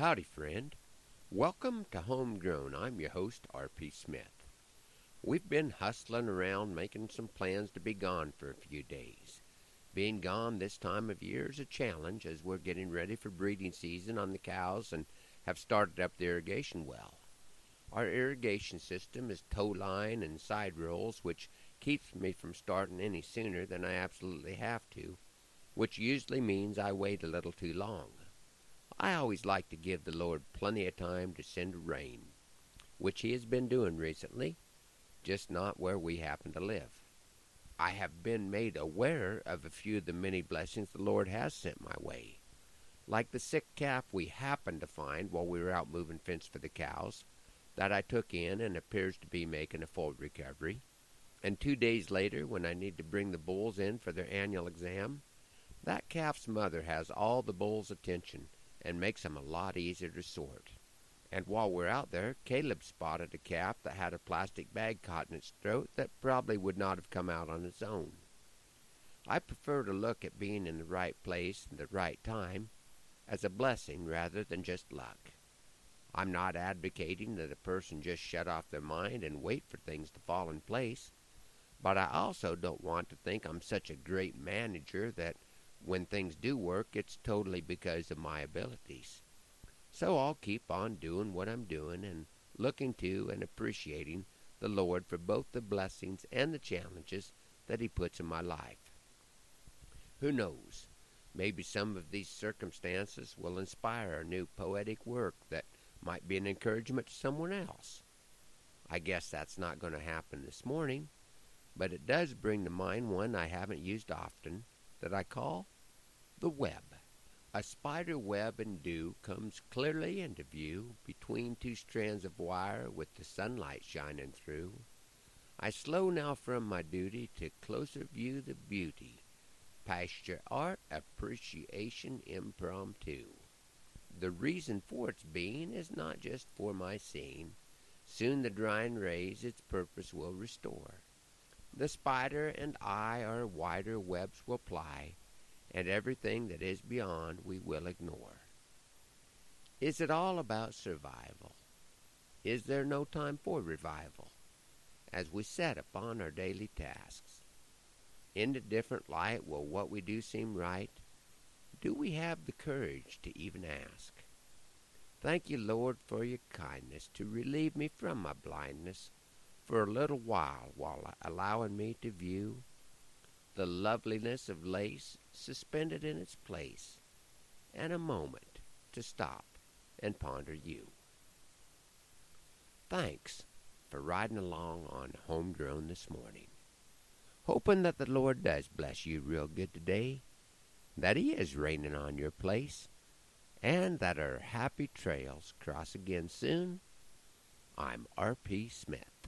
Howdy, friend. Welcome to Homegrown. I'm your host, R.P. Smith. We've been hustling around making some plans to be gone for a few days. Being gone this time of year is a challenge as we're getting ready for breeding season on the cows and have started up the irrigation well. Our irrigation system is tow line and side rolls, which keeps me from starting any sooner than I absolutely have to, which usually means I wait a little too long. I always like to give the Lord plenty of time to send rain, which He has been doing recently, just not where we happen to live. I have been made aware of a few of the many blessings the Lord has sent my way. Like the sick calf we happened to find while we were out moving fence for the cows, that I took in and appears to be making a full recovery. And two days later, when I need to bring the bulls in for their annual exam, that calf's mother has all the bulls' attention and makes 'em a lot easier to sort. And while we're out there, Caleb spotted a calf that had a plastic bag caught in its throat that probably would not have come out on its own. I prefer to look at being in the right place at the right time as a blessing rather than just luck. I'm not advocating that a person just shut off their mind and wait for things to fall in place, but I also don't want to think I'm such a great manager that when things do work, it's totally because of my abilities. So I'll keep on doing what I'm doing and looking to and appreciating the Lord for both the blessings and the challenges that He puts in my life. Who knows? Maybe some of these circumstances will inspire a new poetic work that might be an encouragement to someone else. I guess that's not going to happen this morning, but it does bring to mind one I haven't used often that I call the web. A spider web in dew comes clearly into view between two strands of wire with the sunlight shining through. I slow now from my duty to closer view the beauty, pasture art, appreciation impromptu. The reason for its being is not just for my seeing. Soon the drying rays its purpose will restore. The spider and I our wider webs will ply, and everything that is beyond we will ignore. Is it all about survival? Is there no time for revival? As we set upon our daily tasks, in a different light will what we do seem right? Do we have the courage to even ask? Thank you, Lord, for your kindness to relieve me from my blindness for a little while while allowing me to view the loveliness of lace suspended in its place, and a moment to stop and ponder you. Thanks for riding along on Homegrown this morning. Hoping that the Lord does bless you real good today, that He is raining on your place, and that our happy trails cross again soon. I'm R.P. Smith.